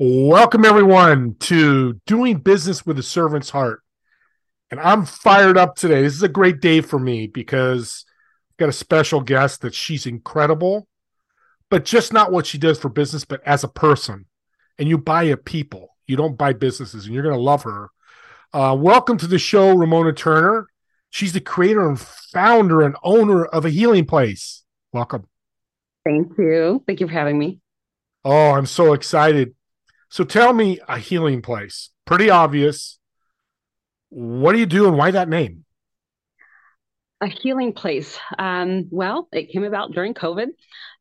Welcome, everyone, to Doing Business with a Servant's Heart. And I'm fired up today. This is a great day for me because I've got a special guest that she's incredible, but just not what she does for business, but as a person. And you buy a people, you don't buy businesses, and you're going to love her. Uh, welcome to the show, Ramona Turner. She's the creator and founder and owner of a healing place. Welcome. Thank you. Thank you for having me. Oh, I'm so excited. So tell me a healing place. Pretty obvious. What do you do and why that name? A healing place. Um, well, it came about during COVID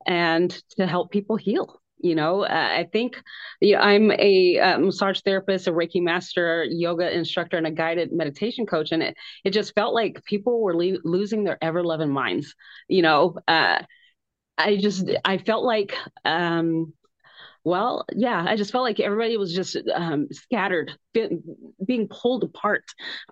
and to help people heal. You know, uh, I think you know, I'm a uh, massage therapist, a Reiki master, yoga instructor, and a guided meditation coach. And it, it just felt like people were le- losing their ever loving minds. You know, uh, I just, I felt like, um, well, yeah, I just felt like everybody was just um, scattered, being pulled apart.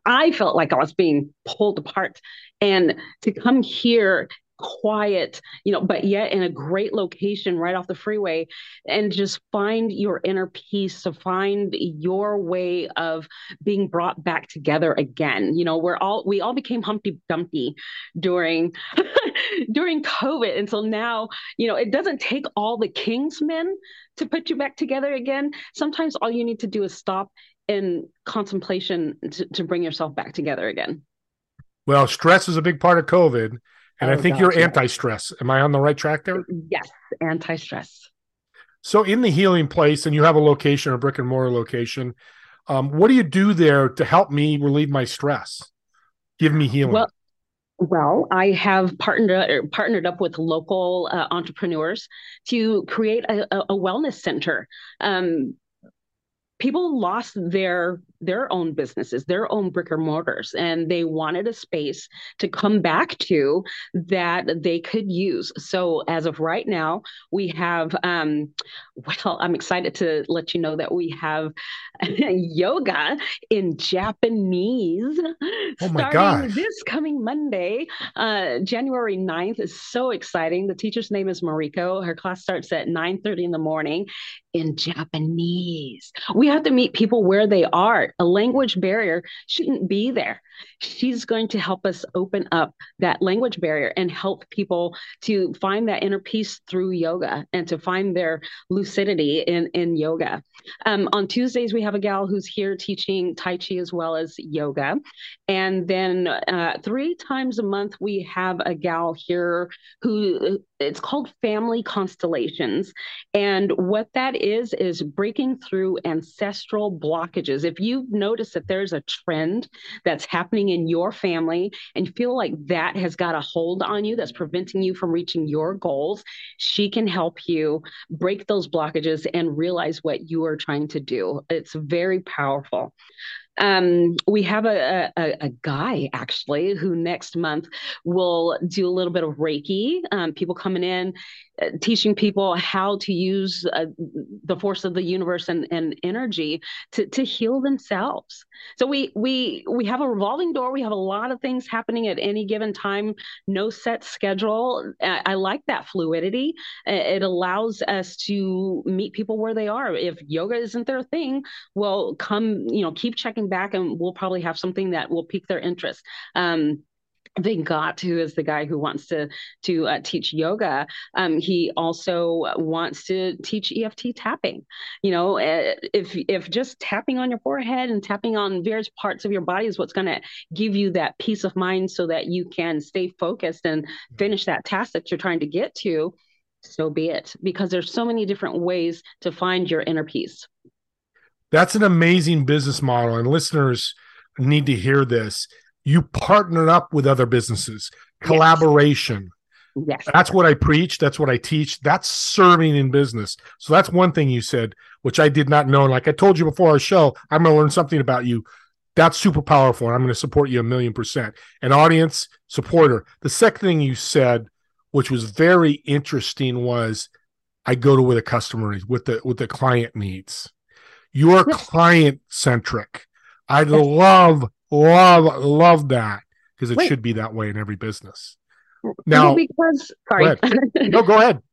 I felt like I was being pulled apart. And to come here quiet, you know, but yet in a great location right off the freeway and just find your inner peace to find your way of being brought back together again. You know, we're all we all became Humpty Dumpty during during COVID. So now, you know, it doesn't take all the king's men to put you back together again. Sometimes all you need to do is stop in contemplation to, to bring yourself back together again. Well, stress is a big part of COVID. And oh, I think you're anti stress. Am I on the right track there? Yes, anti stress. So, in the healing place, and you have a location, a brick and mortar location, um, what do you do there to help me relieve my stress? Give me healing. Well, well, I have partnered partnered up with local uh, entrepreneurs to create a, a wellness center. Um, people lost their their own businesses, their own brick and mortars, and they wanted a space to come back to that they could use. So as of right now, we have, um, well, I'm excited to let you know that we have yoga in Japanese oh my starting this coming Monday, uh, January 9th is so exciting. The teacher's name is Mariko. Her class starts at 9:30 in the morning in Japanese. We have to meet people where they are a language barrier shouldn't be there. She's going to help us open up that language barrier and help people to find that inner peace through yoga and to find their lucidity in, in yoga. Um, on Tuesdays, we have a gal who's here teaching Tai Chi as well as yoga. And then uh, three times a month, we have a gal here who it's called Family Constellations. And what that is, is breaking through ancestral blockages. If you notice that there's a trend that's happening in your family and you feel like that has got a hold on you that's preventing you from reaching your goals, she can help you break those blockages and realize what you are trying to do. It's very powerful. Um, we have a, a, a, guy actually who next month will do a little bit of Reiki. Um, people coming in, teaching people how to use uh, the force of the universe and, and energy to, to heal themselves. So we we we have a revolving door. We have a lot of things happening at any given time. No set schedule. I, I like that fluidity. It allows us to meet people where they are. If yoga isn't their thing, well, come you know keep checking back, and we'll probably have something that will pique their interest. Um, Vengat, who is the guy who wants to to uh, teach yoga, um, he also wants to teach EFT tapping. You know, eh, if if just tapping on your forehead and tapping on various parts of your body is what's going to give you that peace of mind, so that you can stay focused and finish that task that you're trying to get to, so be it. Because there's so many different ways to find your inner peace. That's an amazing business model, and listeners need to hear this you partner up with other businesses, collaboration. Yes. That's what I preach. That's what I teach. That's serving in business. So that's one thing you said, which I did not know. And like I told you before our show, I'm going to learn something about you. That's super powerful. And I'm going to support you a million percent. An audience supporter. The second thing you said, which was very interesting, was I go to where the customer is, with the with the client needs. You are client centric. I love Love, love that because it Wait. should be that way in every business. Now, because sorry, go no, go ahead.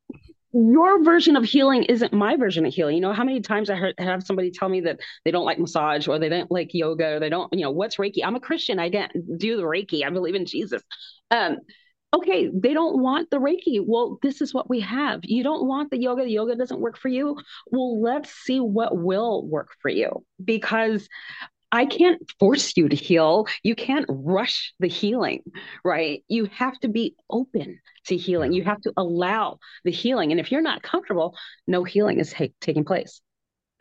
your version of healing isn't my version of healing. You know, how many times I heard, have somebody tell me that they don't like massage or they don't like yoga or they don't, you know, what's Reiki? I'm a Christian. I can't do the Reiki. I believe in Jesus. Um, okay, they don't want the Reiki. Well, this is what we have. You don't want the yoga. The yoga doesn't work for you. Well, let's see what will work for you because I can't force you to heal. You can't rush the healing, right? You have to be open to healing. You have to allow the healing. And if you're not comfortable, no healing is ha- taking place.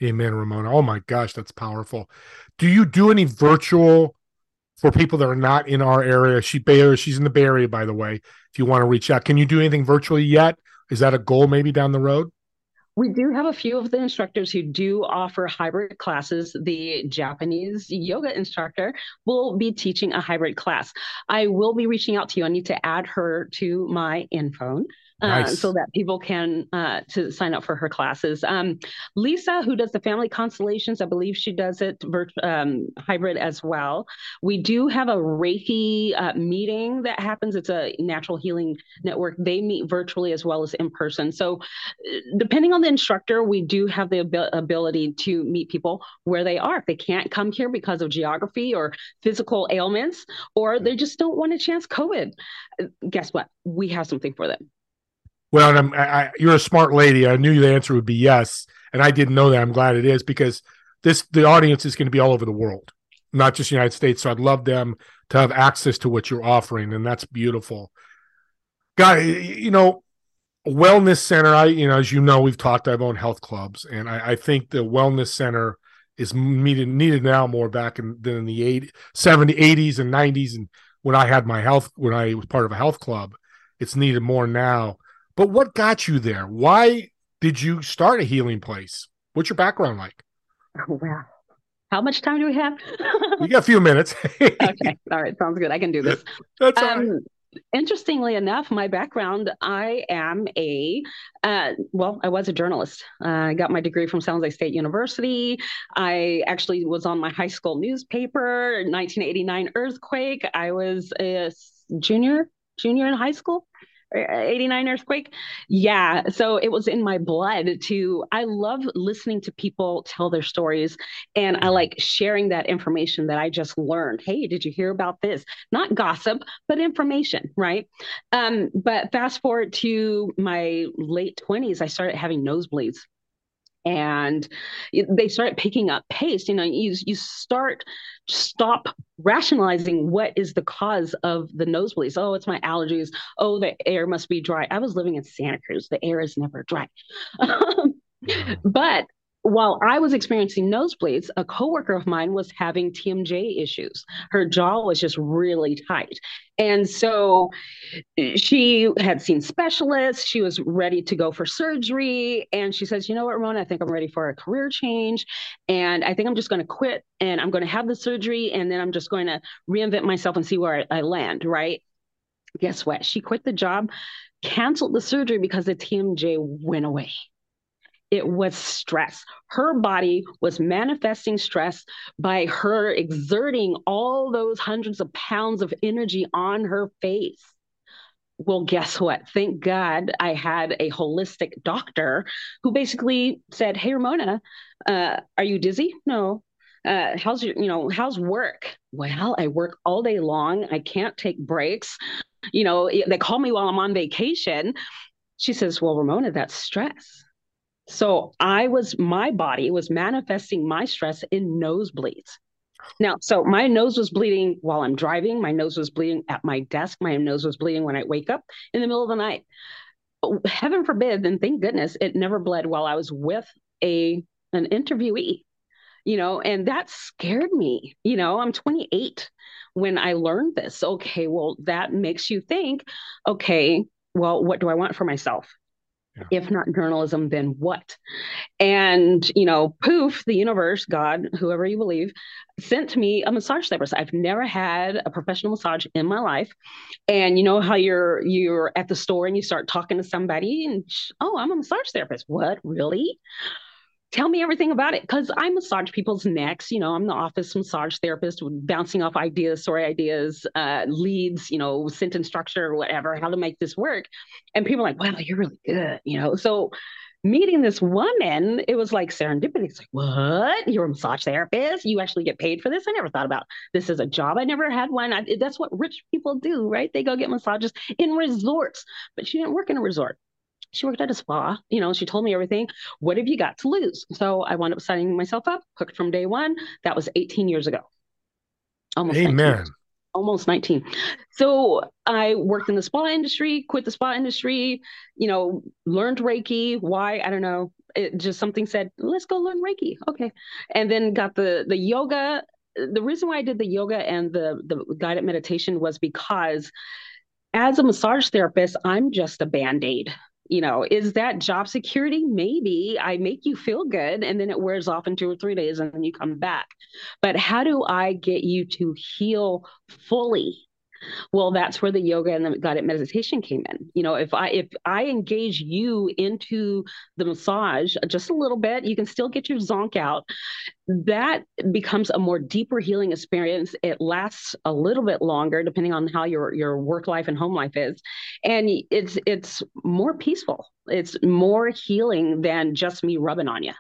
Amen, Ramona. Oh my gosh, that's powerful. Do you do any virtual for people that are not in our area? She Bay she's in the Bay Area, by the way. If you want to reach out, can you do anything virtually yet? Is that a goal maybe down the road? We do have a few of the instructors who do offer hybrid classes. The Japanese yoga instructor will be teaching a hybrid class. I will be reaching out to you. I need to add her to my info. Uh, nice. so that people can uh, to sign up for her classes. Um, Lisa, who does the family constellations, I believe she does it um, hybrid as well. We do have a Reiki uh, meeting that happens. It's a natural healing network. They meet virtually as well as in person. So, uh, depending on the instructor, we do have the ab- ability to meet people where they are. If they can't come here because of geography or physical ailments, or they just don't want to chance COVID, uh, guess what? We have something for them. Well, I'm, I, you're a smart lady. I knew the answer would be yes, and I didn't know that. I'm glad it is because this the audience is going to be all over the world, not just the United States. So I'd love them to have access to what you're offering, and that's beautiful. Guy, you know, wellness center. I, you know, as you know, we've talked. I've owned health clubs, and I, I think the wellness center is needed needed now more back in than in the 80, 70, 80s and 90s, and when I had my health when I was part of a health club, it's needed more now but what got you there? Why did you start a healing place? What's your background like? Oh, wow. How much time do we have? we got a few minutes. okay. All right. Sounds good. I can do this. That's um, right. Interestingly enough, my background, I am a, uh, well, I was a journalist. Uh, I got my degree from San Jose State University. I actually was on my high school newspaper, 1989 earthquake. I was a junior, junior in high school. 89 earthquake yeah so it was in my blood to i love listening to people tell their stories and i like sharing that information that i just learned. Hey did you hear about this? Not gossip but information right? Um, but fast forward to my late 20s i started having nosebleeds and they start picking up pace you know you you start stop rationalizing what is the cause of the nosebleeds oh it's my allergies. Oh the air must be dry. I was living in santa cruz. The air is never dry. But while I was experiencing nosebleeds, a coworker of mine was having TMJ issues. Her jaw was just really tight. And so eh, she had seen specialists. She was ready to go for surgery. And she says, You know what, Ramona, I think I'm ready for a career change. And I think I'm just going to quit and I'm going to have the surgery. And then I'm just going to reinvent myself and see where I, I land. Right. Guess what? She quit the job, canceled the surgery because the TMJ went away it was stress. Her body was manifesting stress by her exerting all those hundreds of pounds of energy on her face. Well, guess what? Thank God I had a holistic doctor who basically said, Hey, Ramona, uh, are you dizzy? No. Uh, how's your, you know, how's work? Well, I work all day long. I can't take breaks. You know, they call me while I'm on vacation. She says, Well, Ramona, that's stress so I was, my body was manifesting my stress in nosebleeds. Now, so my nose was bleeding while I'm driving. My nose was bleeding at my desk. My nose was bleeding when I wake up in the middle of the night. Oh, heaven forbid, and thank goodness it never bled while I was with a an interviewee. You know, and that scared me. You know, I'm 28 when I learned this. Okay, well, that makes you think, okay, well, what do I want for myself? Yeah. If not journalism, then what? And, you know, poof, the universe, God, whoever you believe, sent me a massage therapist. I've never had a professional massage in my life. And you know how you're you're at the store and you start talking to somebody and oh, I'm a massage therapist. What? Really? Tell me everything about it because I massage people's necks. You know, I'm the office massage therapist, bouncing off ideas, story ideas, uh, leads, you know, sentence structure, whatever, how to make this work. And people are like, wow, you're really good. You know, so meeting this woman, it was like serendipity. It's like, what? You're a massage therapist? You actually get paid for this? I never thought about this as a job. I never had one. I, that's what rich people do, right? They go get massages in resorts, but she didn't work in a resort she worked at a spa. You know, she told me everything. What have you got to lose? So I wound up signing myself up, hooked from day one. That was 18 years ago. Almost Amen. Almost 19. So I worked in the spa industry, quit the spa industry, you know, learned Reiki. Why? I don't know. It just something said, let's go learn Reiki. Okay. And then got the the yoga. The reason why I did the yoga and the the guided meditation was because as a massage therapist, I'm just a band-aid you know, is that job security? Maybe I make you feel good and then it wears off in two or three days and then you come back. But how do I get you to heal fully? Well that's where the yoga and the guided meditation came in. You know if i if i engage you into the massage just a little bit you can still get your zonk out. That becomes a more deeper healing experience. It lasts a little bit longer depending on how your your work life and home life is. And it's it's more peaceful. It's more healing than just me rubbing on you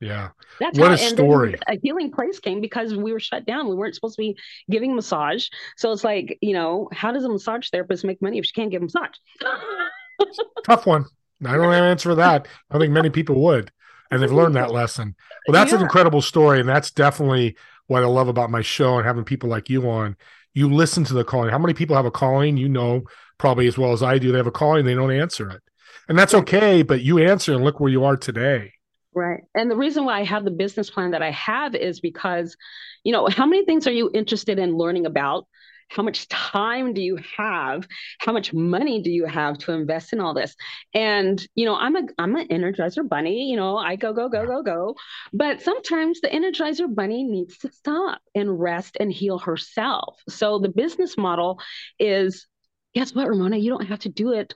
yeah. That's what how, a story. A healing place came because we were shut down. We weren't supposed to be giving massage. So it's like, you know, how does a massage therapist make money if she can't give massage? Tough one. I don't have an answer for that. I think many people would. And they've learned that lesson. Well, that's yeah. an incredible story. And that's definitely what I love about my show and having people like you on. You listen to the calling. How many people have a calling? You know, probably as well as I do. They have a calling, they don't answer it. And that's okay, but you answer and look where you are today. Right. And the reason why I have the business plan that I have is because, you know, how many things are you interested in learning about? How much time do you have? How much money do you have to invest in all this? And, you know, I'm a I'm an energizer bunny, you know, I go, go, go, go, go. But sometimes the energizer bunny needs to stop and rest and heal herself. So the business model is guess what, Ramona? You don't have to do it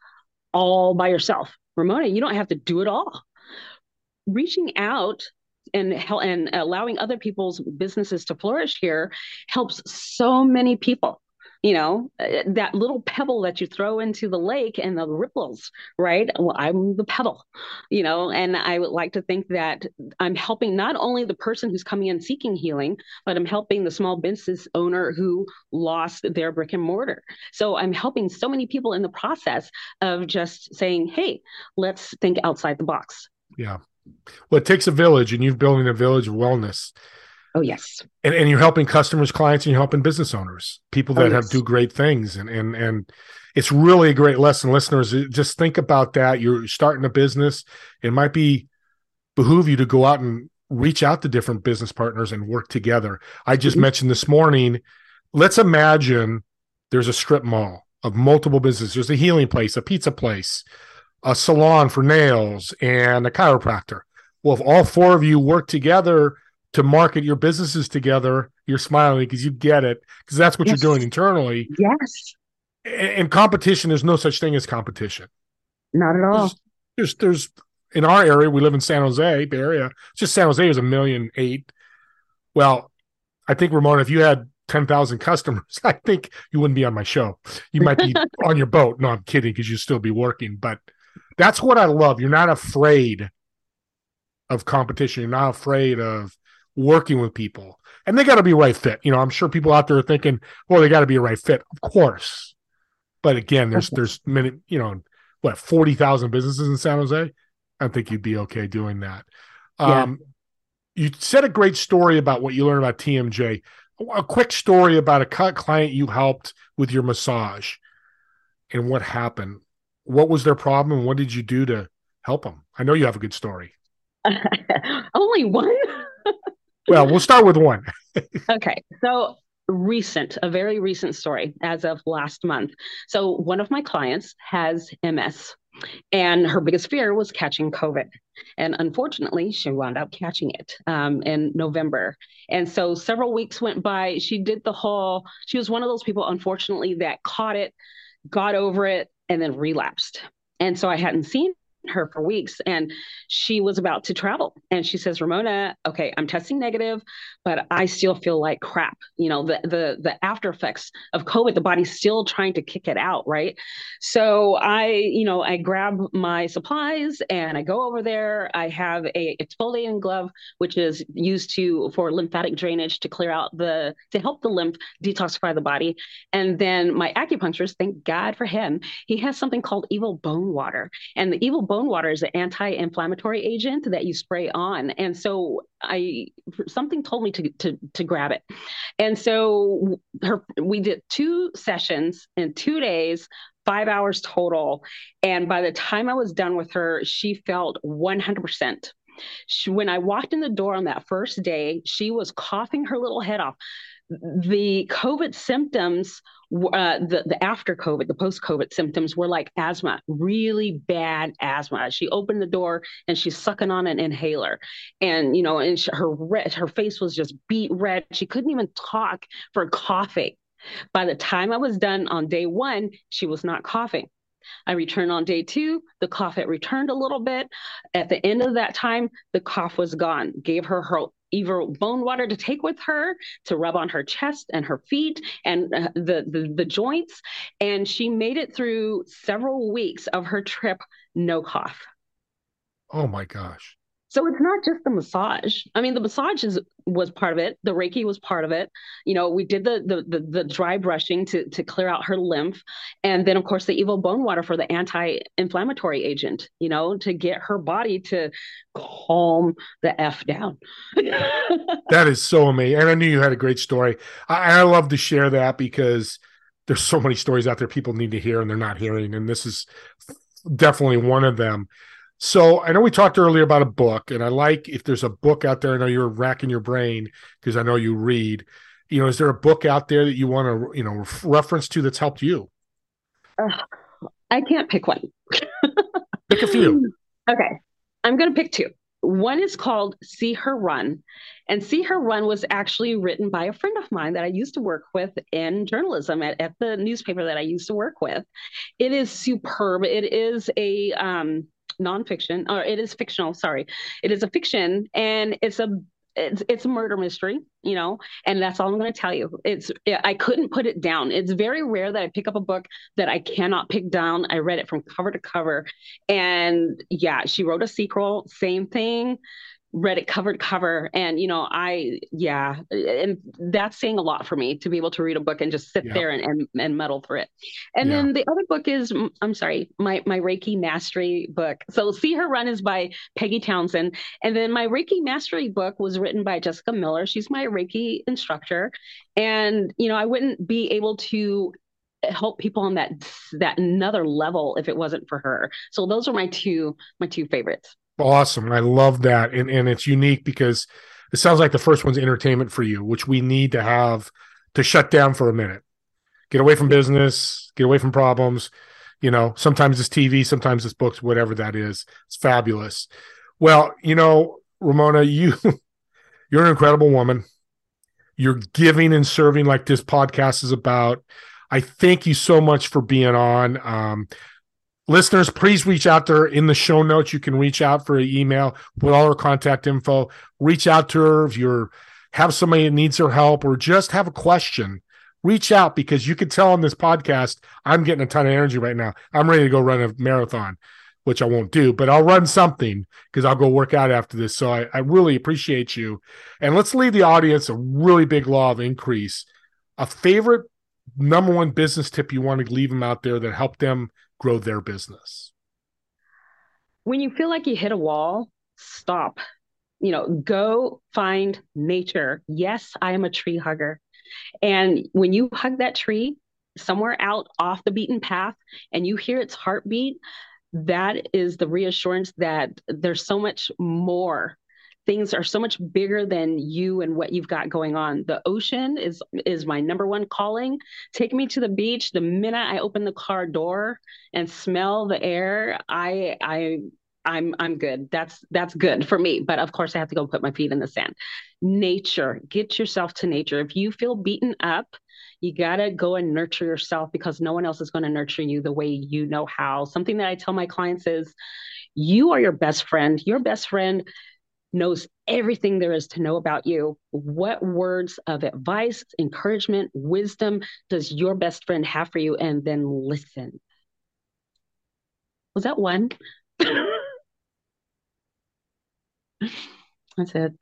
all by yourself. Ramona, you don't have to do it all reaching out and and allowing other people's businesses to flourish here helps so many people you know? Uh, that little pebble that you throw into the lake and the ripples right? Well i'm the pebble you know? And i would like to think that i'm helping not only the person who's coming in seeking healing but i'm helping the small business owner who lost their brick and mortar. So i'm helping so many people in the process of just saying hey let's think outside the box. Yeah well, it takes a village, and you're building a village of wellness. Oh yes, and and you're helping customers, clients, and you're helping business owners, people that oh, yes. have do great things, and and and it's really a great lesson, listeners. Just think about that. You're starting a business. It might be behoove you to go out and reach out to different business partners and work together. I just mm-hmm. mentioned this morning. Let's imagine there's a strip mall of multiple businesses. There's a healing place, a pizza place, a salon for nails, and a chiropractor. Well, if all four of you work together to market your businesses together, you're smiling because you get it because that's what yes. you're doing internally. Yes. And competition, there's no such thing as competition. Not at all. There's, there's, there's in our area, we live in San Jose, Bay Area. Just San Jose is a million eight. Well, I think Ramona, if you had 10,000 customers, I think you wouldn't be on my show. You might be on your boat. No, I'm kidding because you'd still be working. But that's what I love. You're not afraid of competition. You're not afraid of working with people. And they got to be right fit. You know, I'm sure people out there are thinking, well, they got to be a right fit. Of course. But again, there's there's many, you know, what, 40,000 businesses in San Jose? I think you'd be okay doing that. Yeah. Um, you said a great story about what you learned about TMJ. A quick story about a client you helped with your massage and what happened what was their problem and what did you do to help them? I know you have a good story. Only one? well, we'll start with one. okay. So, recent, a very recent story as of last month. So, one of my clients has MS, and her biggest fear was catching COVID. And unfortunately, she wound up catching it um, in November. And so, several weeks went by. She did the whole, she was one of those people, unfortunately, that caught it, got over it, and then relapsed. And so I hadn't seen her for weeks and she was about to travel and she says ramona okay i'm testing negative but i still feel like crap. You know the the the after effects of covid the body's still trying to kick it out right? So i you know i grab my supplies and i go over there. I have a exfoliating glove which is used to for lymphatic drainage to clear out the to help the lymph detoxify the body. And then my acupuncturist thank god for him he has something called evil bone water and the evil bone bone water is an anti-inflammatory agent that you spray on. And so i something told me to to to grab it. And so her we did two sessions in two days five hours total. And by the time i was done with her she felt 100% she, when i walked in the door on that first day she was coughing her little head off the COVID symptoms, uh, the, the after COVID, the post COVID symptoms were like asthma, really bad asthma. She opened the door and she's sucking on an inhaler. And, you know, and she, her, red, her face was just beet red. She couldn't even talk for coughing. By the time I was done on day one, she was not coughing. I returned on day two. The cough had returned a little bit. At the end of that time, the cough was gone. Gave her her evil bone water to take with her to rub on her chest and her feet and uh, the, the the joints. And she made it through several weeks of her trip, no cough. Oh my gosh. So it's not just the massage. I mean, the massage is, was part of it. The Reiki was part of it. You know, we did the, the the the, dry brushing to to clear out her lymph, and then of course the evil bone water for the anti-inflammatory agent. You know, to get her body to calm the f down. that is so amazing, and I knew you had a great story. I, I love to share that because there's so many stories out there people need to hear and they're not hearing, and this is definitely one of them. So I know we talked earlier about a book, and I like if there's a book out there. I know you're racking your brain because I know you read. You know, is there a book out there that you want to, you know, reference to that's helped you? Uh, I can't pick one. pick a few. Okay, I'm going to pick two. One is called See Her Run. And See Her Run was actually written by a friend of mine that I used to work with in journalism at, at the newspaper that I used to work with. It is superb. It is a um, nonfiction, or it is fictional. Sorry, it is a fiction, and it's a it's it's a murder mystery, you know, and that's all I'm going to tell you. It's I couldn't put it down. It's very rare that I pick up a book that I cannot pick down. I read it from cover to cover, and yeah, she wrote a sequel, same thing read it cover to cover. And you know i yeah and that's saying a lot for me to be able to read a book and just sit there and, and, and muddle through it. And yeah. then the other book is i'm sorry my my reiki mastery book. So see her run is by peggy townsend. And then my reiki mastery book was written by jessica miller. She's my reiki instructor. And you know i wouldn't be able to help people on that that another level if it wasn't for her. So those are my two my two favorites Awesome. I love that. And and it's unique because it sounds like the first one's entertainment for you, which we need to have to shut down for a minute. Get away from business, get away from problems. You know, sometimes it's TV, sometimes it's books, whatever that is. It's fabulous. Well, you know, Ramona, you you're an incredible woman. You're giving and serving like this podcast is about. I thank you so much for being on. Um, listeners, please reach out to her in the show notes. You can reach out for an email with all her contact info. Reach out to her if you're have somebody that needs her help or just have a question. Reach out because you can tell on this podcast, I'm getting a ton of energy right now. I'm ready to go run a marathon, which I won't do, but I'll run something because I'll go work out after this. So I, I really appreciate you. And let's leave the audience a really big law of increase. A favorite number one business tip you want to leave them out there that help them grow their business? When you feel like you hit a wall, stop. You know, go find nature. Yes, I am a tree hugger. And when you hug that tree somewhere out off the beaten path and you hear its heartbeat, that is the reassurance that there's so much more things are so much bigger than you and what you've got going on. The ocean is is my number one calling. Take me to the beach. The minute I open the car door and smell the air, I I I'm I'm good. That's that's good for me. But of course I have to go put my feet in the sand. Nature, get yourself to nature. If you feel beaten up, you got to go and nurture yourself because no one else is going to nurture you the way you know how. Something that I tell my clients is You are your best friend. Your best friend knows everything there is to know about you. What words of advice, encouragement, wisdom does your best friend have for you? And then listen. Was that one? That's it.